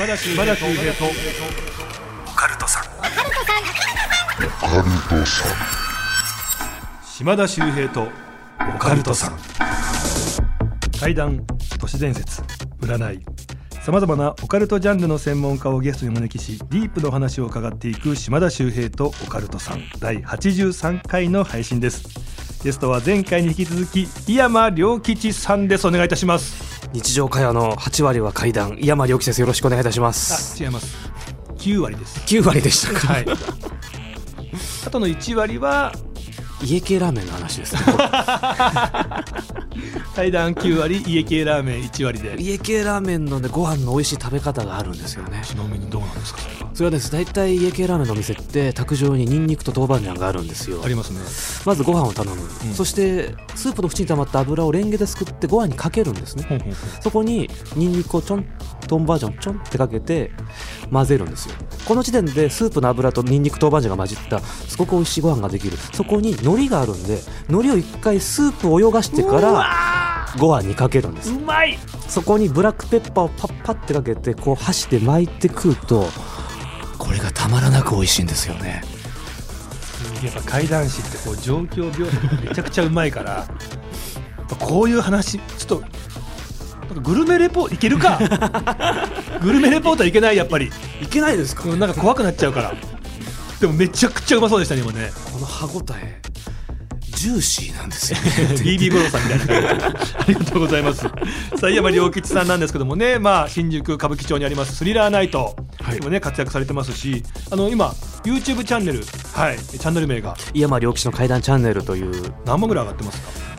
島田秀平とオカルトさん。島田秀平とオカルトさん。怪談都市伝説占い。さまざまなオカルトジャンルの専門家をゲストにお招きしディープの話を伺っていく島田秀平とオカルトさん。第83回の配信ですゲストは前回に引き続き井山良吉さんです。お願いいたします。日常会話の8割は怪談井山良樹先生よろしくお願いいたします。あ違います。9割です。9割でしたか、はい。あとの1割は家系ラーメンの話ですね。階段9割家系ラーメン1割で。家系ラーメンの、ね、ご飯の美味しい食べ方があるんですよね。ちなみにどうなんですか？それはです大体家系ラーメンのお店って卓上にニンニクと豆板醤があるんですよ。ありますね。まずご飯を頼む、うん。そしてスープの縁に溜まった油をレンゲですくってご飯にかけるんですね。ほんほんほんそこにニンニクをちょん豆板醤ちょんってかけて混ぜるんですよ。この時点でスープの油とニンニク豆板醤が混じったすごく美味しいご飯ができる。そこに海苔があるんで海苔を一回スープを泳がしてからご飯にかけるんです。うまい！そこにブラックペッパーをパッパってかけてこう箸で巻いて食うとこれがたまらなく美味しいんですよね。やっぱ怪談師ってこう状況描写がめちゃくちゃうまいからこういう話ちょっとグルメレポいけるか？グルメレポートはいけないやっぱり。いけないですか？うんなんか怖くなっちゃうから。でもめちゃくちゃうまそうでしたね今ね。この歯ごたえジューシーなんですよ BB 五郎さんみたいな感じ。ありがとうございます。さあ山良吉さんなんですけどもねまあ新宿歌舞伎町にありますスリラーナイト、はい。今ね活躍されてますしあの今 YouTube チャンネルはいチャンネル名が。井山良吉の怪談チャンネルという。何本ぐらい上がってますか？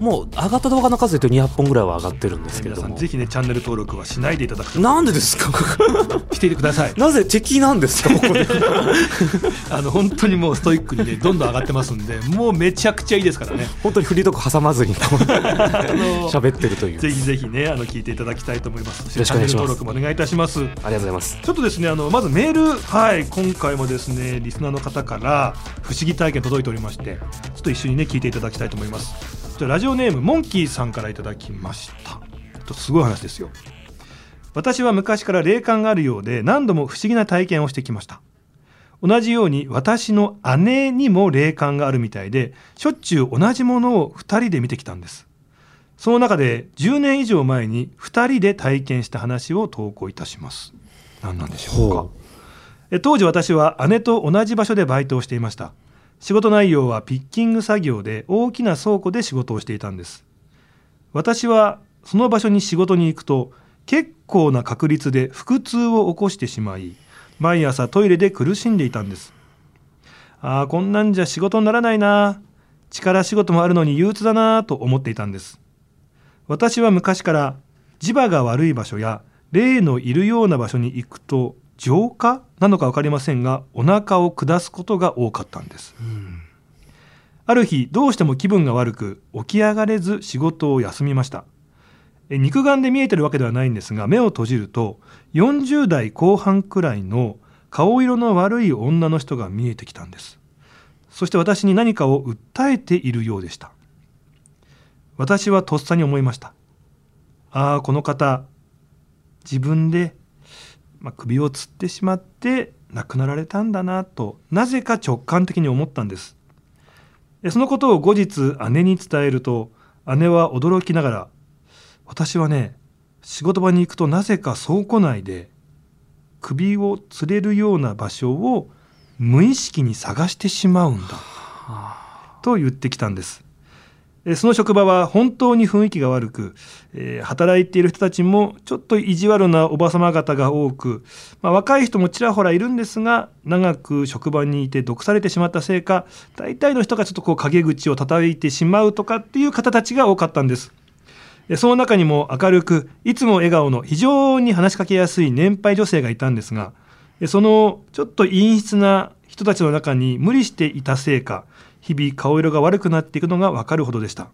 もう上がった動画の数で言うと200本ぐらいは上がってるんですけれども。皆さんぜひねチャンネル登録はしないでいただくと。なんでですか？していてください。なぜ敵なんですか？ここで。あの本当にもうストイックにねどんどん上がってますんでもうめちゃくちゃいいですからね。本当にフリートーク挟まずに喋ってるという。ぜひぜひねあの聞いていただきたいと思います。そしてよろしくお願いします。チャンネル登録もお願いいたします。ありがとうございます。ちょっとですねあのまずメールはい今回もですねリスナーの方から不思議体験届いておりましてちょっと一緒にね聞いていただきたいと思いますじゃあラジオネームモンキーさんからいただきました。とすごい話ですよ。私は昔から霊感があるようで何度も不思議な体験をしてきました。同じように私の姉にも霊感があるみたいでしょっちゅう同じものを2人で見てきたんです。その中で10年以上前に2人で体験した話を投稿いたします。何なんでしょうか。当時私は姉と同じ場所でバイトをしていました仕事内容はピッキング作業で大きな倉庫で仕事をしていたんです。私はその場所に仕事に行くと結構な確率で腹痛を起こしてしまい毎朝トイレで苦しんでいたんですああこんなんじゃ仕事にならないな。力仕事もあるのに憂鬱だなと思っていたんです。私は昔から磁場が悪い場所や霊のいるような場所に行くと浄化なのか分かりませんがお腹を下すことが多かったんです。うん。ある日どうしても気分が悪く起き上がれず仕事を休みました。え肉眼で見えてるわけではないんですが目を閉じると40代後半くらいの顔色の悪い女の人が見えてきたんです。そして私に何かを訴えているようでした。私はとっさに思いましたああこの方自分で、まあ、首をつってしまって亡くなられたんだなとなぜか直感的に思ったんです。そのことを後日姉に伝えると姉は驚きながら私はね仕事場に行くとなぜか倉庫内で首を吊れるような場所を無意識に探してしまうんだと言ってきたんです。その職場は本当に雰囲気が悪く、えー働いている人たちもちょっと意地悪なおばさま方が多く、まあ、若い人もちらほらいるんですが長く職場にいて毒されてしまったせいか大体の人がちょっとこう陰口を叩いてしまうとかっていう方たちが多かったんです。その中にも明るくいつも笑顔の非常に話しかけやすい年配女性がいたんですがそのちょっと陰湿な人たちの中に無理していたせいか日々顔色が悪くなっていくのがわかるほどでした。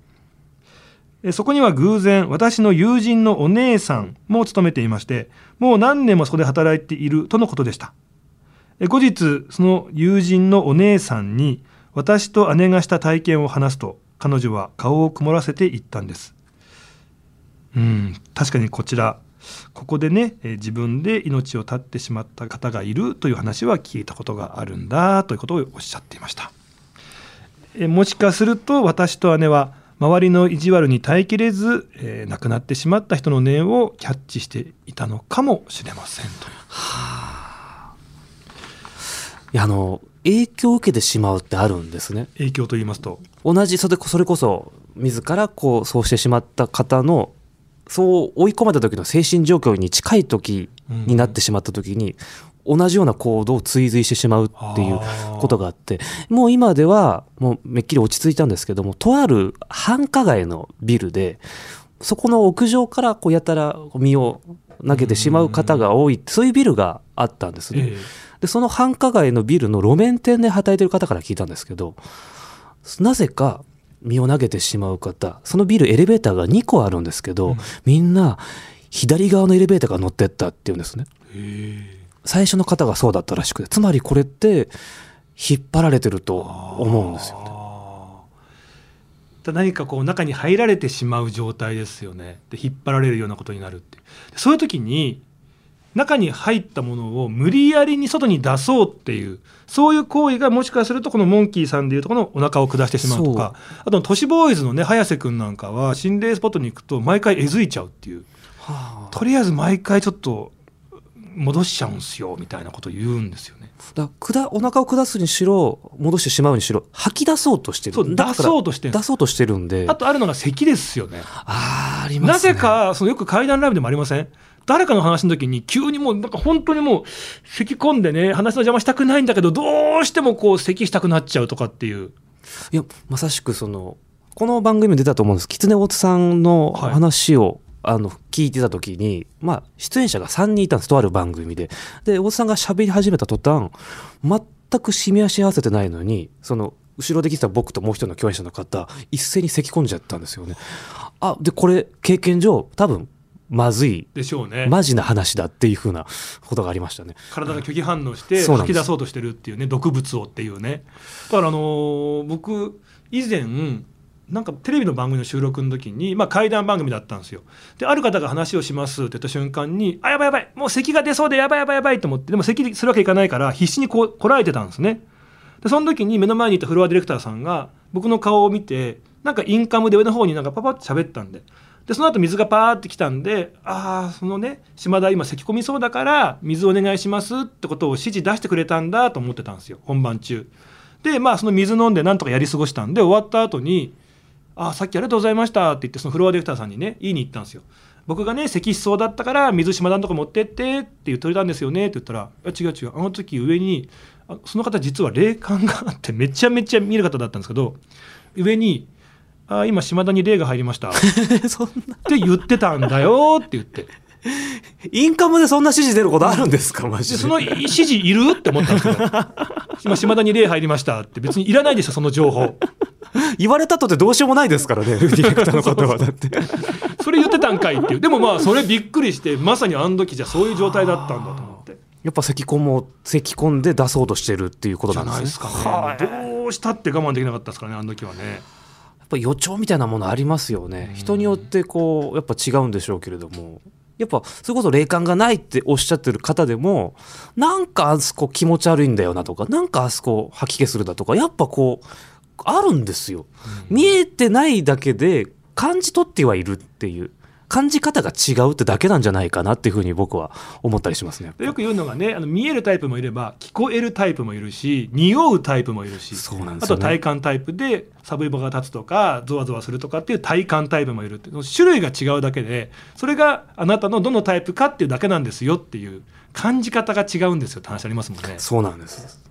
えそこには偶然私の友人のお姉さんも勤めていましてもう何年もそこで働いているとのことでした。え後日その友人のお姉さんに私と姉がした体験を話すと彼女は顔を曇らせて言ったんです。うん確かにこちらここでね、え自分で命を絶ってしまった方がいるという話は聞いたことがあるんだということをおっしゃっていました。えーもしかすると私と姉は周りの意地悪に耐えきれず、えー亡くなってしまった人の念をキャッチしていたのかもしれませんと。いういやあの影響を受けてしまうってあるんですね。影響と言いますと。同じそれそれこそ自らこうそうしてしまった方のそう追い込まれた時の精神状況に近い時になってしまった時に、同じような行動を追随してしまうっていうことがあってもう今ではもうめっきり落ち着いたんですけどもとある繁華街のビルでそこの屋上からこうやたら身を投げてしまう方が多いそういうビルがあったんですね。えでその繁華街のビルの路面店で働いてる方から聞いたんですけどなぜか身を投げてしまう方そのビルエレベーターが2個あるんですけど、うん。みんな左側のエレベーターから乗ってったっていうんですね。え最初の方がそうだったらしくてつまりこれって引っ張られてると思うんですよね。何かこう中に入られてしまう状態ですよね。で引っ張られるようなことになるって。でそういう時に中に入ったものを無理やりに外に出そうっていうそういう行為がもしかするとこのモンキーさんでいうとこのお腹を下してしまうとかあと都市ボーイズのね早瀬くんなんかは心霊スポットに行くと毎回えずいちゃうっていう。はあ。とりあえず毎回ちょっと戻しちゃうんすよみたいなこと言うんですよね。だから下お腹を下すにしろ戻してしまうにしろ吐き出そうとしてる。そう出そうとしてる。出そうとしてるんで。あとあるのが咳ですよね。あーありまなすね。ぜかそのよく怪談ライブでもありません？誰かの話の時に急にもうなんか本当にもう咳込んでね話の邪魔したくないんだけどどうしてもこう咳したくなっちゃうとかっていう。いやまさしくそのこの番組に出たと思うんです。狐大津さんのはい。話を、あの聞いてた時に、まあ、出演者が3人いたんですとある番組でで大津さんが喋り始めた途端全く締め足合わせてないのにその後ろで聞いてた僕ともう一人の共演者の方一斉に咳込んじゃったんですよね。あでこれ経験上多分まずいでしょうね、マジな話だっていうふうなことがありましたね。体が拒否反応して吐き出そうとしてるっていうね毒物をっていうねだからあのー僕以前なんかテレビの番組の収録の時に、まあ、怪談番組だったんですよ。である方が話をしますって言った瞬間にあやばいやばいもう咳が出そうでやばいやばいやばいと思ってでも咳するわけいかないから必死にここらえてたんですね。でその時に目の前にいたフロアディレクターさんが僕の顔を見てなんかインカムで上の方になんかパパッと喋ったんで。でその後水がパーってきたんでああそのね島田今咳込みそうだから水お願いしますってことを指示出してくれたんだと思ってたんですよ本番中。でまあその水飲んでなんとかやり過ごしたんで終わった後に「あーさっきありがとうございました」って言ってそのフロアディレクターさんにね言いに行ったんですよ。僕がね咳しそうだったから水島田のとこ持ってってって言ってくれたんですよねって言ったら「いや違う違うあの時上にあその方実は霊感があってめちゃめちゃ見る方だったんですけど上に「あー今島田に霊が入りました」っ そんな。て言ってたんだよって言って。インカムでそんな指示出ることあるんですか？マジで。でその指示いる？って思ったんですけど。今島田に霊入りましたって。別にいらないでしょその情報 言われたとってどうしようもないですからね ディレクターの方は。だって。それ言ってたんかいっていう。でもまあそれびっくりしてまさにあの時じゃそういう状態だったんだと思って。やっぱ咳込も咳込んで出そうとしてるっていうことじゃなんですね。ないですかはい。ねどうしたって我慢できなかったですからねあの時はね。やっぱ予兆みたいなものありますよね。人によってこうやっぱ違うんでしょうけれども。やっぱそれこそ霊感がないっておっしゃってる方でもなんかあそこ気持ち悪いんだよなとかなんかあそこ吐き気するだとかやっぱこうあるんですよ。見えてないだけで感じ取ってはいるっていう。感じ方が違うってだけなんじゃないかなっていうふうに僕は思ったりしますね。でよく言うのがねあの見えるタイプもいれば聞こえるタイプもいるし匂うタイプもいるしそうなんですよね。あと体感タイプでサブイボが立つとかゾワゾワするとかっていう体感タイプもいるって種類が違うだけでそれがあなたのどのタイプかっていうだけなんですよっていう感じ方が違うんですよって話ありますもんね。そうなんです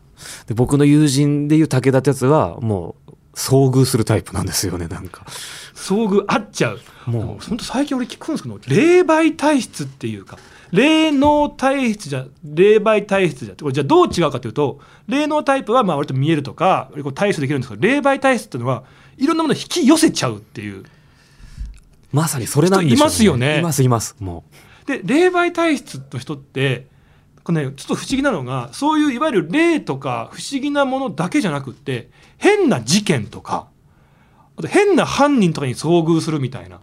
で僕の友人でいう武田ってやつはもう遭遇するタイプなんですよねなんか。遭遇合っちゃう。もう。本当最近俺聞くんですけど霊媒体質っていうか霊能体質じゃ霊媒体質じゃこれじゃあどう違うかというと霊能タイプはまあ割と見えるとか対処できるんですけど霊媒体質っていうのはいろんなものを引き寄せちゃうっていう。まさにそれなんでしょう、人いますよね。いますいますもで霊媒体質の人ってこれねちょっと不思議なのがそういういわゆる霊とか不思議なものだけじゃなくって変な事件とかあと変な犯人とかに遭遇するみたいな。う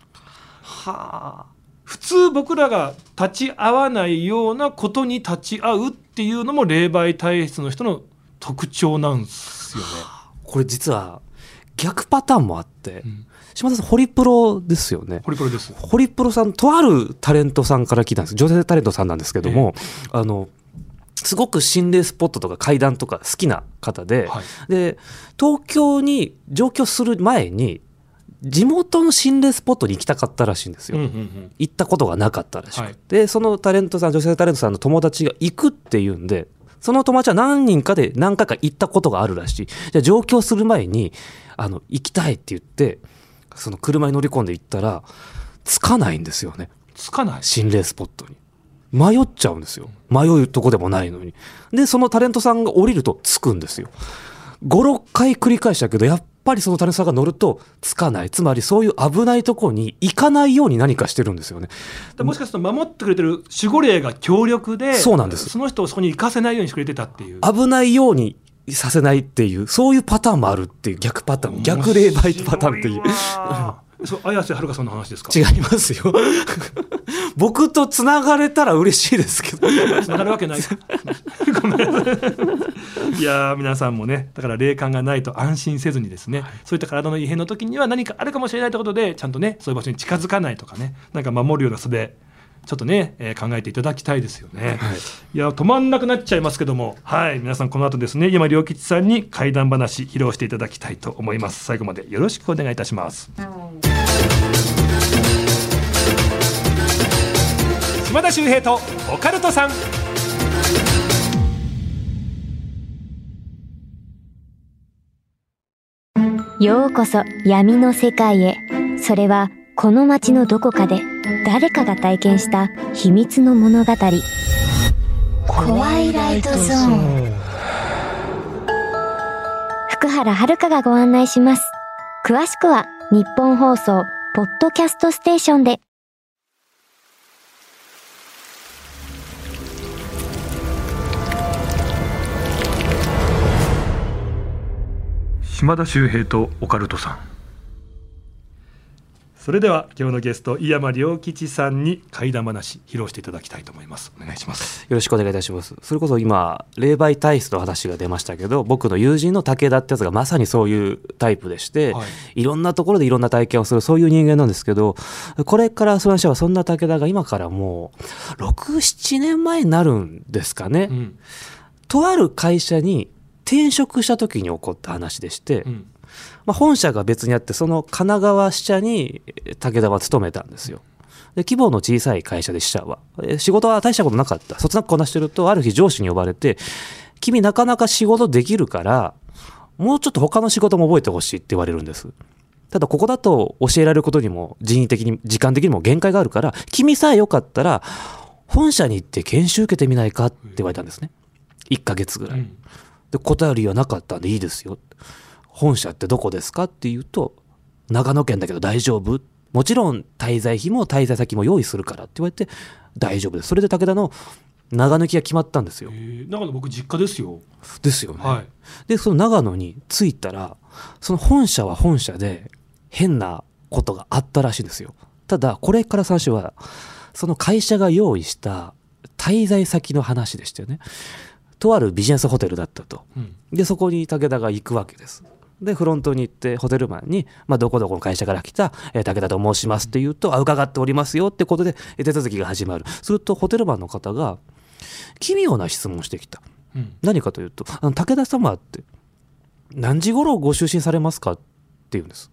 はあ。普通僕らが立ち会わないようなことに立ち会うっていうのも霊媒体質の人の特徴なんですよね。これ実は逆パターンもあって、うん島田さんホリプロですよね。ホリプロです。ホリプロさんとあるタレントさんから聞いたんです。女性タレントさんなんですけども、あのすごく心霊スポットとか階段とか好きな方で、はい。で東京に上京する前に地元の心霊スポットに行きたかったらしいんですよ、うんうんうん。行ったことがなかったらしくて、はい。でそのタレントさん女性タレントさんの友達が行くっていうんでその友達は何人かで何回か行ったことがあるらしい。じゃあ上京する前にあの行きたいって言ってその車に乗り込んで行ったら着かないんですよね。つかない。心霊スポットに。迷っちゃうんですよ。迷うとこでもないのに。でそのタレントさんが降りると着くんですよ。56回繰り返したけどやっぱりそのタレントさんが乗ると着かない。つまりそういう危ないところに行かないように何かしてるんですよね。でもしかすると守ってくれてる守護霊が強力で、そうなんです。その人をそこに行かせないようにしてくれてたっていう。危ないようにさせないっていうそういうパターンもあるっていう逆パターン逆霊媒パターンっていう そう綾瀬はるかさんの話ですか？違いますよ 僕とつながれたら嬉しいですけどつながるわけない。ごめんなさい。いやー皆さんもねだから霊感がないと安心せずにですね、そういった体の異変の時には何かあるかもしれないということでちゃんとねそういう場所に近づかないとかねなんか守るような素でちょっとね、えー考えていただきたいですよね。はい。いや止まんなくなっちゃいますけども。はい皆さんこの後ですね山良吉さんに怪談話披露していただきたいと思います。最後までよろしくお願いいたします。島田秀平とオカルトさん。ようこそ闇の世界へ。それはこの街のどこかで誰かが体験した秘密の物語。怖いライトゾーン。福原遥がご案内します。詳しくは日本放送ポッドキャストステーションで。島田秀平とオカルトさんそれでは今日のゲスト井山良吉さんに怪談話披露していただきたいと思います。お願いします。よろしくお願いいたします。それこそ今、霊媒体質の話が出ましたけど、僕の友人の武田ってやつがまさにそういうタイプでして、はい。い、ろんなところでいろんな体験をする、そういう人間なんですけど、これからその話はそんな武田が今からもう、6、7年前になるんですかね。うん。とある会社に転職した時に起こった話でして、うんまあ、本社が別にあってその神奈川支社にえー武田は勤めたんですよ。で規模の小さい会社で支社はえー仕事は大したことなかった。そつなくこなしてるとある日上司に呼ばれて「君なかなか仕事できるからもうちょっと他の仕事も覚えてほしい」って言われるんですただここだと教えられることにも人為的に時間的にも限界があるから君さえよかったら本社に行って研修受けてみないか？って言われたんですね。1ヶ月ぐらい、うん。で答える理由はなかったんでいいですよ本社ってどこですかって言うと長野県だけど大丈夫。もちろん滞在費も滞在先も用意するからって言われて大丈夫です。それで武田の長抜きが決まったんですよ。えー、長野僕実家ですよ。ですよね、はい。でその長野に着いたらその本社は本社で変なことがあったらしいんですよ。ただこれから最初はその会社が用意した滞在先の話でしたよね。とあるビジネスホテルだったと。うん。でそこに武田が行くわけですでフロントに行ってホテルマンに「まあ、どこどこの会社から来た、えー武田と申します」って言うと「あ伺っておりますよ」ってことでえー手続きが始まる。するとホテルマンの方が奇妙な質問をしてきた。うん。何かというと「あの武田様って何時頃ご就寝されますか?」って言うんです。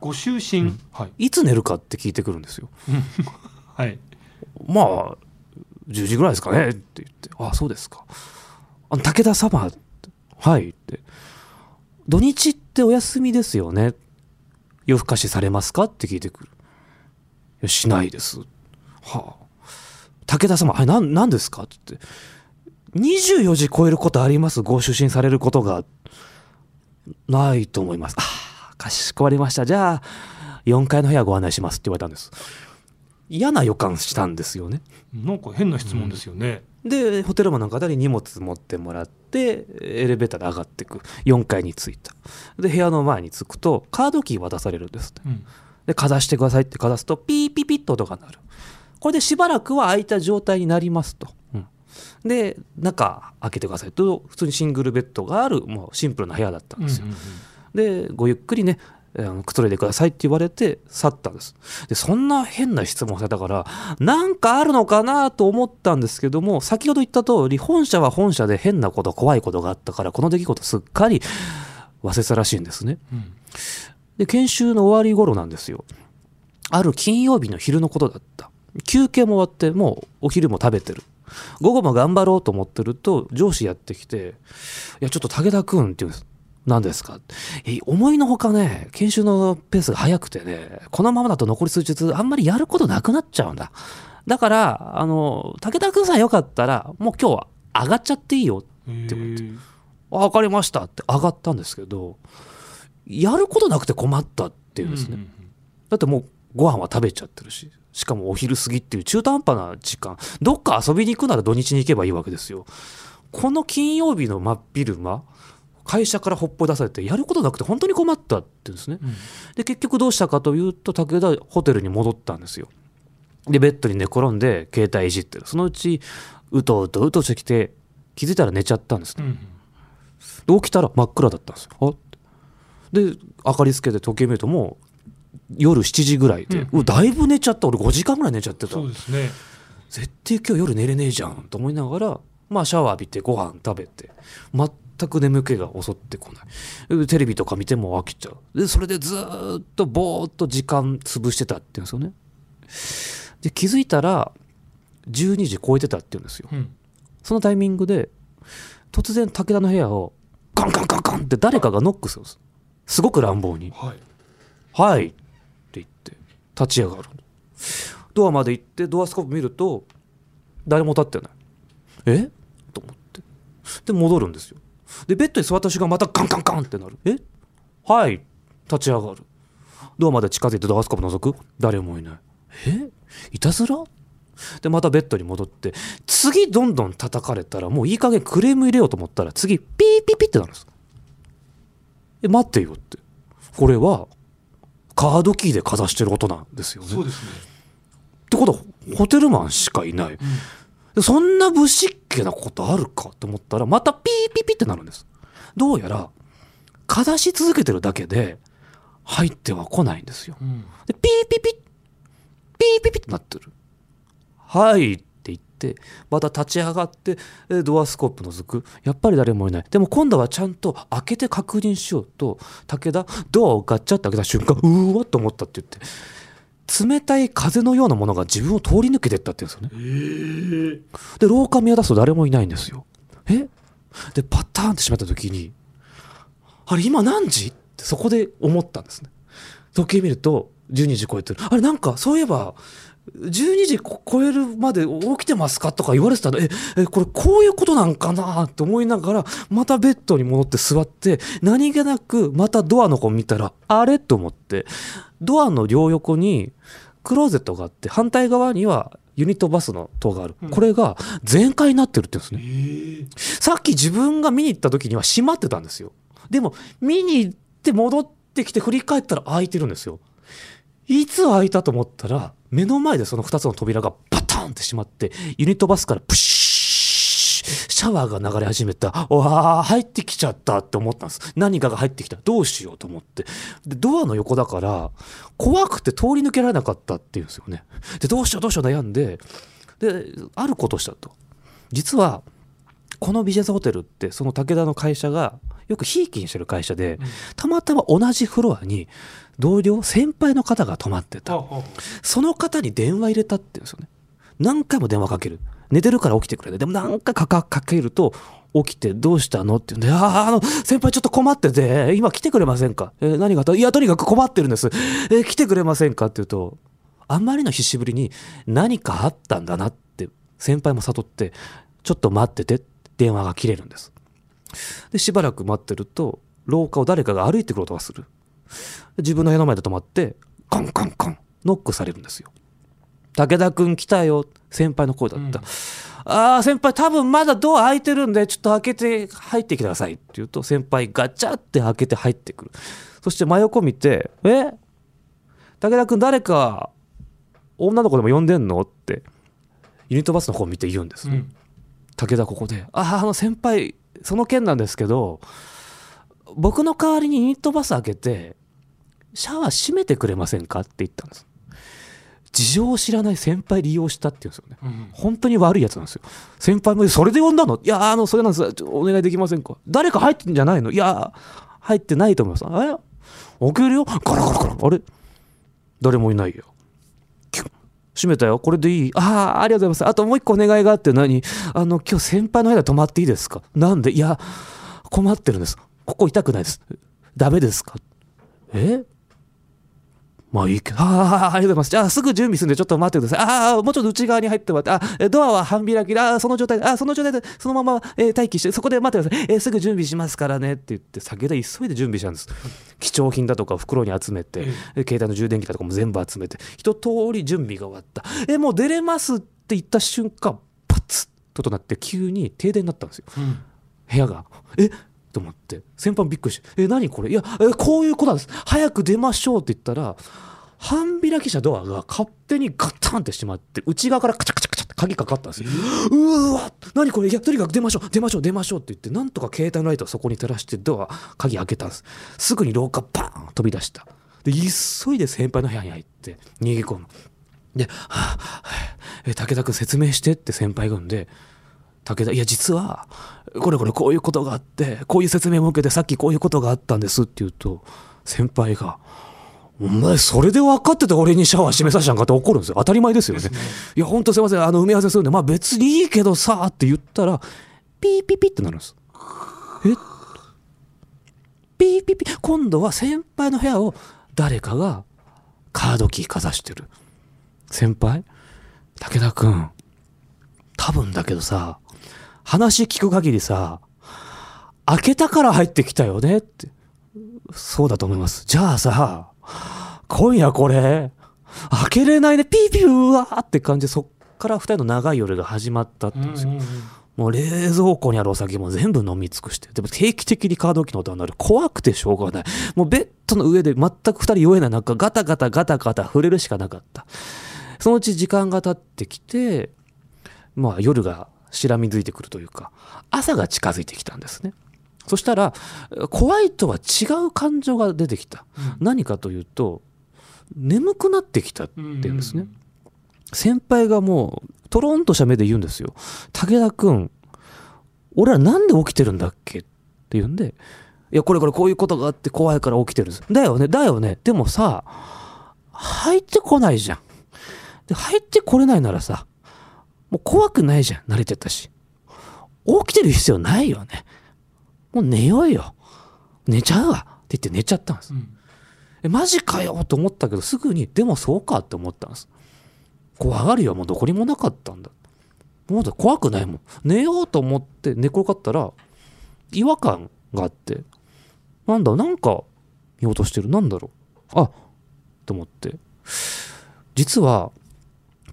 ご就寝、はい。いつ寝るかって聞いてくるんですよ。はい。まあ10時ぐらいですかねって言って「あそうですか」あの武田様ってはいって土日ってお休みですよね？夜更かしされますか？って聞いてくる。しないです。はあ。武田様はいなんなんですか？って。言って24時超えることあります？ご出身されることが。ないと思います。ああかしこまりました。じゃあ4階の部屋ご案内します。って言われたんです。嫌な予感したんですよね。なんか変な質問ですよね、でホテルマンの方に荷物持ってもらってエレベーターで上がっていく。4階に着いた。で部屋の前に着くとカードキー渡されるんですうん。でかざしてくださいってかざすとピーピピッと音が鳴る。これでしばらくは開いた状態になりますと、うん。で中開けてくださいと普通にシングルベッドがあるもうシンプルな部屋だったんですよ、うんうん。でごゆっくりねくつろいでくださいって言われて去ったんです。でそんな変な質問されたからなんかあるのかなと思ったんですけども先ほど言った通り本社は本社で変なこと怖いことがあったからこの出来事すっかり忘れたらしいんですね。うん。で研修の終わり頃なんですよ。ある金曜日の昼のことだった。休憩も終わってもうお昼も食べてる。午後も頑張ろうと思ってると上司やってきて「いやちょっと武田君」って言うんです何ですか？え思いのほかね研修のペースが速くてねこのままだと残り数日あんまりやることなくなっちゃうんだ。だからあの武田君さんよかったらもう今日は上がっちゃっていいよへて言われて分かりましたって上がったんですけどやることなくて困ったっていうんですね、うんうん。だってもうご飯は食べちゃってるししかもお昼過ぎっていう中途半端な時間。どっか遊びに行くなら土日に行けばいいわけですよ。この金曜日の真っ昼間会社からほっぽり出されてやることなくて本当に困ったって言うんですね。うん。で結局どうしたかというと武田ホテルに戻ったんですよ。でベッドに寝転んで携帯いじってる。そのうちうとうとうとしてきて気づいたら寝ちゃったんですね。うんで起きたら真っ暗だったんですよ。で明かりつけて時計見るともう夜7時ぐらいで、うんだいぶ寝ちゃった。俺5時間ぐらい寝ちゃってた。そうですね。絶対今日夜寝れねえじゃんと思いながらまあシャワー浴びてご飯食べて全く眠気が襲ってこない。でテレビとか見ても飽きちゃう。でそれでずーっとぼーっと時間潰してたっていうんですよね。で気づいたら12時超えてたっていうんですよ。うん。そのタイミングで突然武田の部屋をカンカンカンカンって誰かがノックするんです。すごく乱暴に。はい「はい」って言って立ち上がるドアまで行ってドアスコープ見ると誰も立ってない。え？と思って。で戻るんですよでベッドに座った瞬間またカンカンカンってなる。え？はい。立ち上がる。ドアまで近づいてドアスコープ覗く？誰もいない。え？いたずら？でまたベッドに戻って次どんどん叩かれたらもういい加減クレーム入れようと思ったら次ピーピーピーってなるんです。え待ってよって。これはカードキーでかざしてる音なんですよね。そうですね。ってことはホテルマンしかいない、でそんな不躾なことあるかと思ったらまたピーピーピーってなるんです。どうやらかざし続けてるだけで入っては来ないんですよ。うん。でピーピーピーピーピーピーってなってる。はいって言ってまた立ち上がってえドアスコープ覗くやっぱり誰もいない。でも今度はちゃんと開けて確認しようと武田ドアをガッチャって開けた瞬間うーわっと思ったって言って冷たい風のようなものが自分を通り抜けてったって言うんですよね。えで廊下見渡すと誰もいないんですよ。え？でパターンって閉めた時にあれ今何時？ってそこで思ったんですね。時計見ると12時超えてる。あれなんかそういえば12時こ超えるまで起きてますか？とか言われてたのええこれこういうことなんかな？って思いながらまたベッドに戻って座って何気なくまたドアの子見たらあれ？と思って。ドアの両横にクローゼットがあって反対側にはユニットバスの塔がある、うん。これが全開になってるって言うんですえねーさっき自分が見に行った時には閉まってたんですよ。でも見に行って戻ってきて振り返ったら開いてるんですよ。いつ開いたと思ったら目の前でその2つの扉がバタンって閉まってユニットバスからプシーシャワーが流れ始めた。わあ入ってきちゃったって思ったんです。何かが入ってきた。どうしようと思って。でドアの横だから怖くて通り抜けられなかったっていうんですよね。でどうしようどうしよう悩んでであることしたと。実はこのビジネスホテルってその武田の会社がよくひいきにしてる会社で、たまたま同じフロアに同僚先輩の方が泊まってた。その方に電話入れたって言うんですよね。何回も電話かける。寝てるから起きてくれでも何回かかかけると起きてどうしたのって言うんで、ああ、あの、先輩ちょっと困ってて、今来てくれませんか？えー何があった？いや、とにかく困ってるんです。えー来てくれませんかって言うと、あんまりの必死ぶりに何かあったんだなって先輩も悟って、ちょっと待ってて電話が切れるんです。で、しばらく待ってると、廊下を誰かが歩いてくる音がする。自分の部屋の前で止まって、カンカンカン、ノックされるんですよ。武田くん来たよ。先輩の声だった。ああ、先輩多分まだドア開いてるんで、ちょっと開けて入ってきてくださいって言うと、先輩ガチャって開けて入ってくる。そして真横見て、え？武田君誰か女の子でも呼んでんの？ってユニットバスの方を見て言うんです、うん武田ここで「あああの先輩その件なんですけど僕の代わりにユニットバス開けてシャワー閉めてくれませんか?」って言ったんです。事情を知らない先輩利用したっていうんですよね。うん。本当に悪いやつなんですよ。先輩もそれで呼んだの？いやあのそれなんです。お願いできませんか？誰か入ってんじゃないの？いや入ってないと思います。え開けるよ？ガラガラガラ。あれ？誰もいないよ閉めたよ。これでいい？ああありがとうございます。あともう一個お願いがあって何？あの今日先輩の間泊まっていいですか？なんで？いや困ってるんです。ここ痛くないです。ダメですか？え？ま あいいけど、ああ、ありがとうございます。じゃあすぐ準備するんでちょっと待ってください。ああ、もうちょっと内側に入ってもらって、あえドアは半開きで、ああ、その状態で、ああ、その状態で、そのまま、えー待機して、そこで待ってください。えーすぐ準備しますからねって言って、先で急いで準備したんです。貴重品だとかを袋に集めて、え携帯の充電器だとかも全部集めて、一通り準備が終わった。え、もう出れますって言った瞬間、パツッととなって、急に停電になったんですよ。うん部屋がえと思って。先輩もびっくりして「え何これ？いやえこういうことなんです。早く出ましょう」って言ったら半開きしたドアが勝手にガッタンって閉まって内側からカチャカチャカチャって鍵かかったんですよ。うー。わ何これ？いやとにかく出ましょう出ましょう出ましょうって言ってなんとか携帯のライトをそこに照らしてドア鍵開けたんです。すぐに廊下バーン飛び出した。で急いで先輩の部屋に入って逃げ込む。で「はあはあえ武田君説明して」って先輩が言うんで武田いや実はこれこれこういうことがあってこういう説明も受けてさっきこういうことがあったんですって言うと先輩が「お前それで分かってて俺にシャワー閉めさせたんか」って怒るんですよ。当たり前ですよね。ね。いやほんとすいません。あの埋め合わせするんでまあ別にいいけどさって言ったらピーピーピーってなるんです。えピーピーピー。今度は先輩の部屋を誰かがカードキーかざしてる。先輩？武田君。多分だけどさ話聞く限りさ開けたから入ってきたよねってそうだと思いますじゃあさ今夜これ開けれないねピーピーうわーって感じでそっから二人の長い夜が始まったって言うんですよ、うんうんうんもう冷蔵庫にあるお酒も全部飲み尽くして、でも定期的にカード機の音が鳴る。怖くてしょうがない。もうベッドの上で全く二人酔えない中、ガタガタガタガタ触れるしかなかった。そのうち時間が経ってきて、まあ夜がしらみづいてくるというか、朝が近づいてきたんですね。そしたら、怖いとは違う感情が出てきた。何かというと、眠くなってきたっていうんですね。先輩がもうトロンとした目で言うんですよ武田君俺らなんで起きてるんだっけって言うんでいやこれこれこういうことがあって怖いから起きてるんですだよねだよねでもさ入ってこないじゃんで入ってこれないならさもう怖くないじゃん慣れてたし。起きてる必要ないよね。もう寝ようよ。寝ちゃうわって言って寝ちゃったんです。うん。えマジかよと思ったけどすぐにでもそうかって思ったんです。怖がるよもうどこにもなかったんだ。もうだ怖くないもん。寝ようと思って寝転がったら違和感があって。なんだなんか見落としてる。なんだろう。あと思って。実は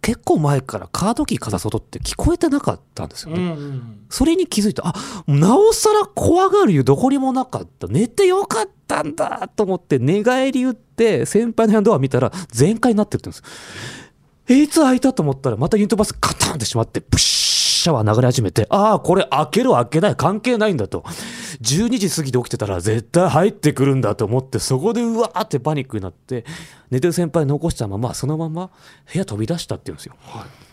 結構前からカードキーかざす音って聞こえてなかったんですよね、うんうんそれに気づいた。あ、なおさら怖がるよ。どこにもなかった。寝てよかったんだと思って寝返り打って先輩の部屋のドア見たら全開になってるって言うんです。え、いつ開いたと思ったらまたユニットバスカタンってしまってプシャワー流れ始めて、ああ、これ開ける開けない関係ないんだと。12時過ぎで起きてたら絶対入ってくるんだと思ってそこでうわーってパニックになって寝てる先輩残したままそのまま部屋飛び出したって言うんですよ。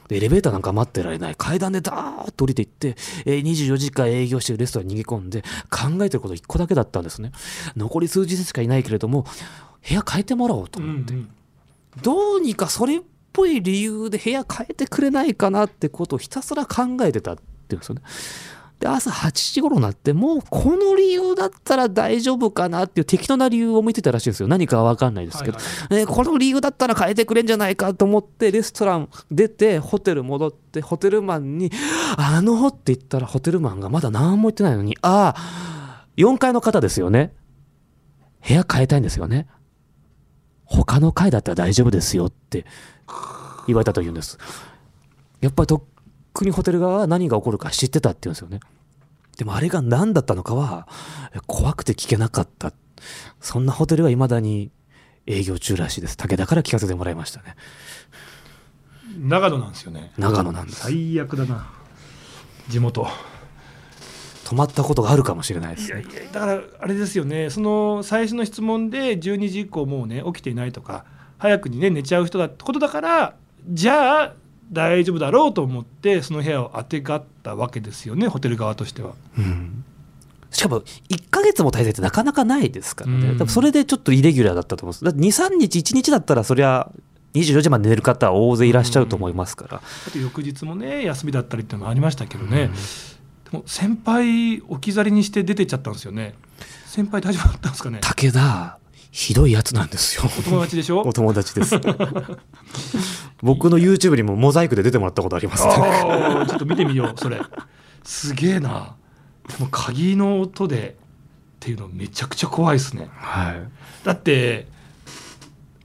でエレベーターなんか待ってられない階段でダーッと降りていって、えー24時間営業してるレストランに逃げ込んで考えてること1個だけだったんですね。残り数日しかいないけれども部屋変えてもらおうとうん思って、うんどうにかそれっぽい理由で部屋変えてくれないかなってことをひたすら考えてたっていうんですよねで朝8時頃になってもうこの理由だったら大丈夫かなっていう適当な理由を見てたらしいんですよ。何かは分かんないですけど、はいはい。えーこの理由だったら変えてくれんじゃないかと思ってレストラン出てホテル戻ってホテルマンに「あの」って言ったらホテルマンがまだ何も言ってないのに「ああ4階の方ですよね。部屋変えたいんですよね。他の階だったら大丈夫ですよ」って言われたと言うんです。やっぱりくにホテル側は何が起こるか知ってたって言うんですよね。でもあれが何だったのかは怖くて聞けなかった。そんなホテルが未だに営業中らしいです。武田から聞かせてもらいましたね。長野なんですよね。長野なんです。最悪だな。地元。泊まったことがあるかもしれないですね。いやいやだからあれですよね。その最初の質問で12時以降もうね起きていないとか早くにね寝ちゃう人だってことだからじゃあ大丈夫だろうと思ってその部屋をあてがったわけですよねホテル側としては。うん。しかも1ヶ月も滞在ってなかなかないですからね、うん。多分それでちょっとイレギュラーだったと思うんです。だって23日1日だったらそりゃ24時まで寝る方は大勢いらっしゃると思いますから、あと翌日もね休みだったりっていうのもありましたけどね、でも先輩置き去りにして出てっちゃったんですよね。先輩大丈夫だったんですかね？武田ひどいやつなんですよ。お友達でしょ？お友達です 僕の YouTube にもモザイクで出てもらったことあります。ねちょっと見てみようそれ。すげえな。でも鍵の音でっていうのめちゃくちゃ怖いですね。はい。だって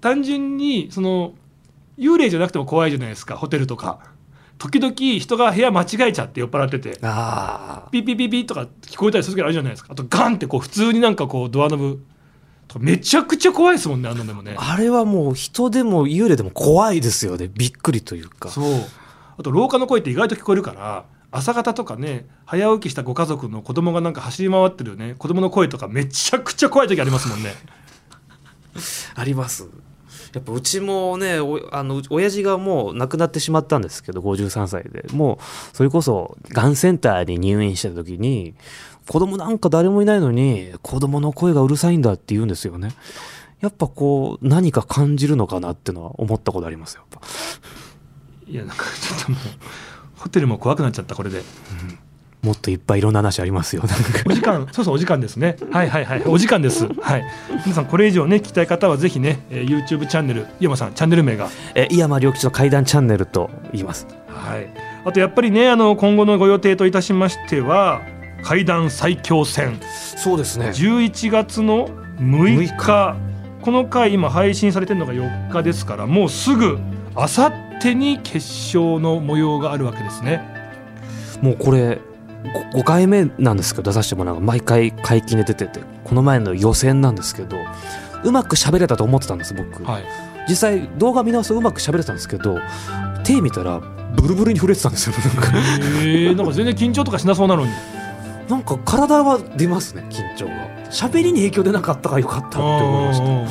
単純にその幽霊じゃなくても怖いじゃないですかホテルとか。時々人が部屋間違えちゃって酔っ払ってて。あピーピーピーピーとか聞こえたりする時あるじゃないですか。あとガンってこう普通になんかこうドアノブめちゃくちゃ怖いですもんねあのでもね。ああれはもう人でも幽霊でも怖いですよね。びっくりというか。そう。あと廊下の声って意外と聞こえるから朝方とかね早起きしたご家族の子供がなんか走り回ってるね。子供の声とかめちゃくちゃ怖い時ありますもんね。あります。やっぱうちもねおあの親父がもう亡くなってしまったんですけど53歳で。もうそれこそがんセンターに入院してた時に子供なんか誰もいないのに子供の声がうるさいんだって言うんですよね。やっぱこう何か感じるのかなってのは思ったことありますよやっぱ。いやなんかちょっともうホテルも怖くなっちゃったこれで。もっといっぱいいろんな話ありますよお時間そうそうお時間ですね。はいはいはいお時間です。はい。皆さんこれ以上ね聞きたい方はぜひね、えー YouTube チャンネル井山さんチャンネル名が。え井山良吉の怪談チャンネルと言います。はい。あとやっぱりねあの今後のご予定といたしましては階段最強戦。そうですね。11月の6日。この回今配信されてるのが4日ですからもうすぐあさってに決勝の模様があるわけですね。もうこれ 5, 回目なんですけど出させてもらう毎回解禁で出ててこの前の予選なんですけどうまく喋れたと思ってたんです僕、はい。実際動画見直すとうまく喋れたんですけど手見たらブルブルに震えてたんですよなんかへえなんか全然緊張とかしなそうなのになんか体は出ますね緊張が。喋りに影響出なかったからよかったって思いました。うんうんうん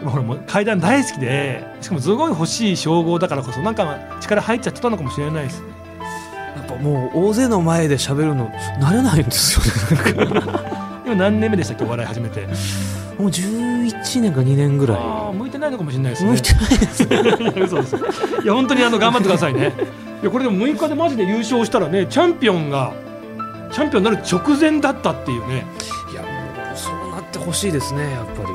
でも階段大好きでしかもすごい欲しい称号だからこそなんか力入っちゃってたのかもしれないです。やっぱもう大勢の前で喋るの慣れないんですよね今何年目でしたっけお笑い始めて？もう11年か2年ぐらい。ああ向いてないのかもしれないですね。向いてないです です。いや本当にあの頑張ってくださいね。いやこれでも6日でマジで優勝したらねチャンピオンがチャンピオンになる直前だったっていうね。いやもうそうなってほしいですねやっぱり。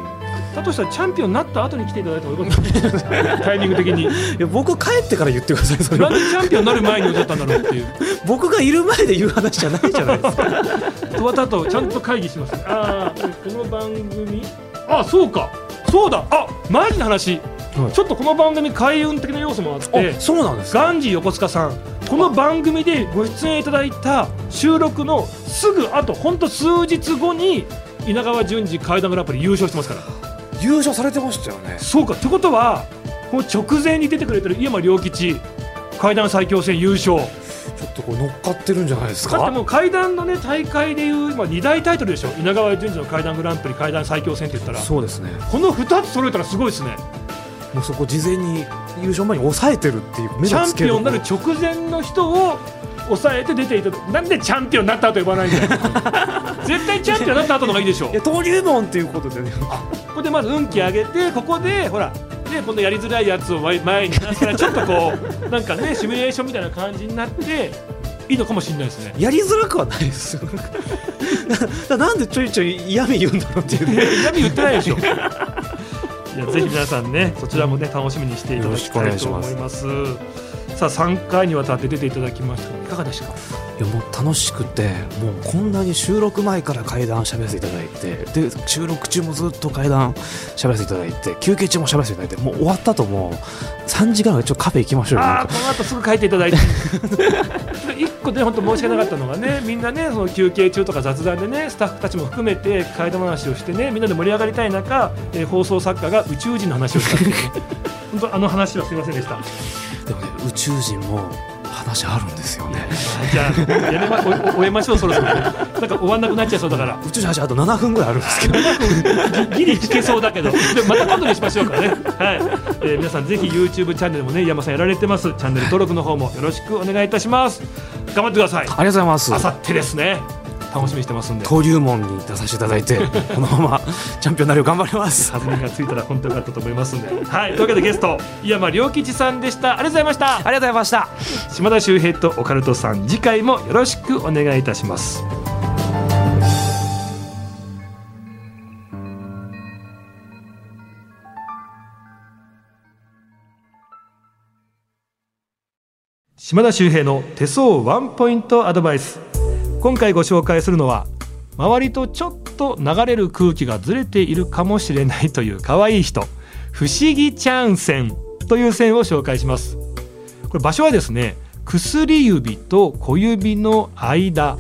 だとしたらチャンピオンになった後に来ていただいた方がよかった タイミング的に。いや僕帰ってから言ってくださいそれは。なんでチャンピオンになる前に歌ったんだろうっていう。僕がいる前で言う話じゃないじゃないですか。とわたとちゃんと会議します。ねああこの番組。あそうか。そうだ。あマジな話、はい。ちょっとこの番組開運的な要素もあって。あそうなんですか。ガンジー横須賀さんこの番組でご出演いただいた収録のすぐあと本当数日後に稲川淳二怪談グランプリ優勝してますから。優勝されてましたよね。そうか。ってことはこの直前に出てくれてる井山良吉怪談最強戦優勝。ちょっとこう乗っかってるんじゃないですか？だってもう怪談のね大会でいう、まあ、2大タイトルでしょ。稲川淳二の怪談グランプリ怪談最強戦って言ったら。そうですね。この2つ揃えたらすごいですねもうそこ事前に優勝前に抑えてるっていう目チャンピオンになる直前の人を抑えて出ていただなんでチャンピオンになった後呼ばないんだよ 絶対チャンピオンになった後の方がいいでしょいや登竜門っていうことでね。ここでまず運気上げてここでほらねこのやりづらいやつを前前に出すからちょっとこう なんかねシミュレーションみたいな感じになっていいのかもしれないですね。やりづらくはないですよ。ななんでちょいちょい嫌味言うんだろうっていうね。嫌味言ってないでしょやぜひ皆さんねそちらもね楽しみにしていただきたいと思います。さあ3回にわたって出ていただきましたがいかがでしたか？いやもう楽しくてもうこんなに収録前から階段喋らせていただいてで収録中もずっと階段喋らせていただいて休憩中も喋らせていただいてもう終わった後もう3時間ぐらいちょっとカフェ行きましょうよ。ああこの後すぐ帰っていただいて。一個ね本当申し訳なかったのがねみんなねその休憩中とか雑談でねスタッフたちも含めて替え玉話をしてねみんなで盛り上がりたい中、えー放送作家が宇宙人の話をしたっていうね 本当あの話はすみませんでした。でもね宇宙人も話あるんですよね。じゃあやめま終えましょうそろそろ。ねなんか終わんなくなっちゃいそうだから。宇宙人話あと7分ぐらいあるんですけど。ギリ聞けそうだけど。でもまた今度にしましょうかね。はい、えー皆さんぜひ YouTube チャンネルもね山さんやられてます。チャンネル登録の方もよろしくお願いいたします。頑張ってください。ありがとうございます。あさってですね楽しみにしてますんで。登竜門に出させていただいて このままチャンピオンになるよう頑張ります。弾みがついたら本当よかったと思いますんで。はい。というわけでゲスト井山良吉さんでした。ありがとうございました。ありがとうございました。島田秀平とオカルトさん次回もよろしくお願いいたします。島田秀平の手相ワンポイントアドバイス今回ご紹介するのは周りとちょっと流れる空気がずれているかもしれないという可愛い人不思議ちゃん線という線を紹介します。これ場所はですね薬指と小指の間。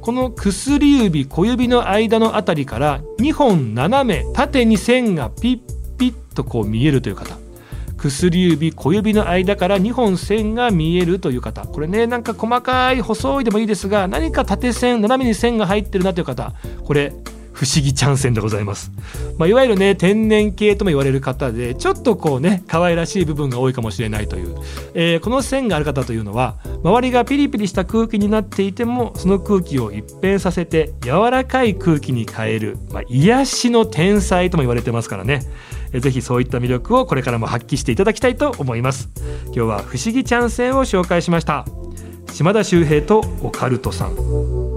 この薬指小指の間のあたりから2本斜め縦に線がピッピッとこう見えるという方。薬指小指の間から2本線が見えるという方。これねなんか細かい細いでもいいですが何か縦線斜めに線が入ってるなという方。これ不思議ちゃん線でございます、まあ、いわゆるね天然系とも言われる方でちょっとこうね可愛らしい部分が多いかもしれないという、えーこの線がある方というのは周りがピリピリした空気になっていてもその空気を一変させて柔らかい空気に変える、まあ、癒しの天才とも言われてますからね。ぜひそういった魅力をこれからも発揮していただきたいと思います。今日は不思議ちゃん戦を紹介しました。島田秀平とオカルトさん。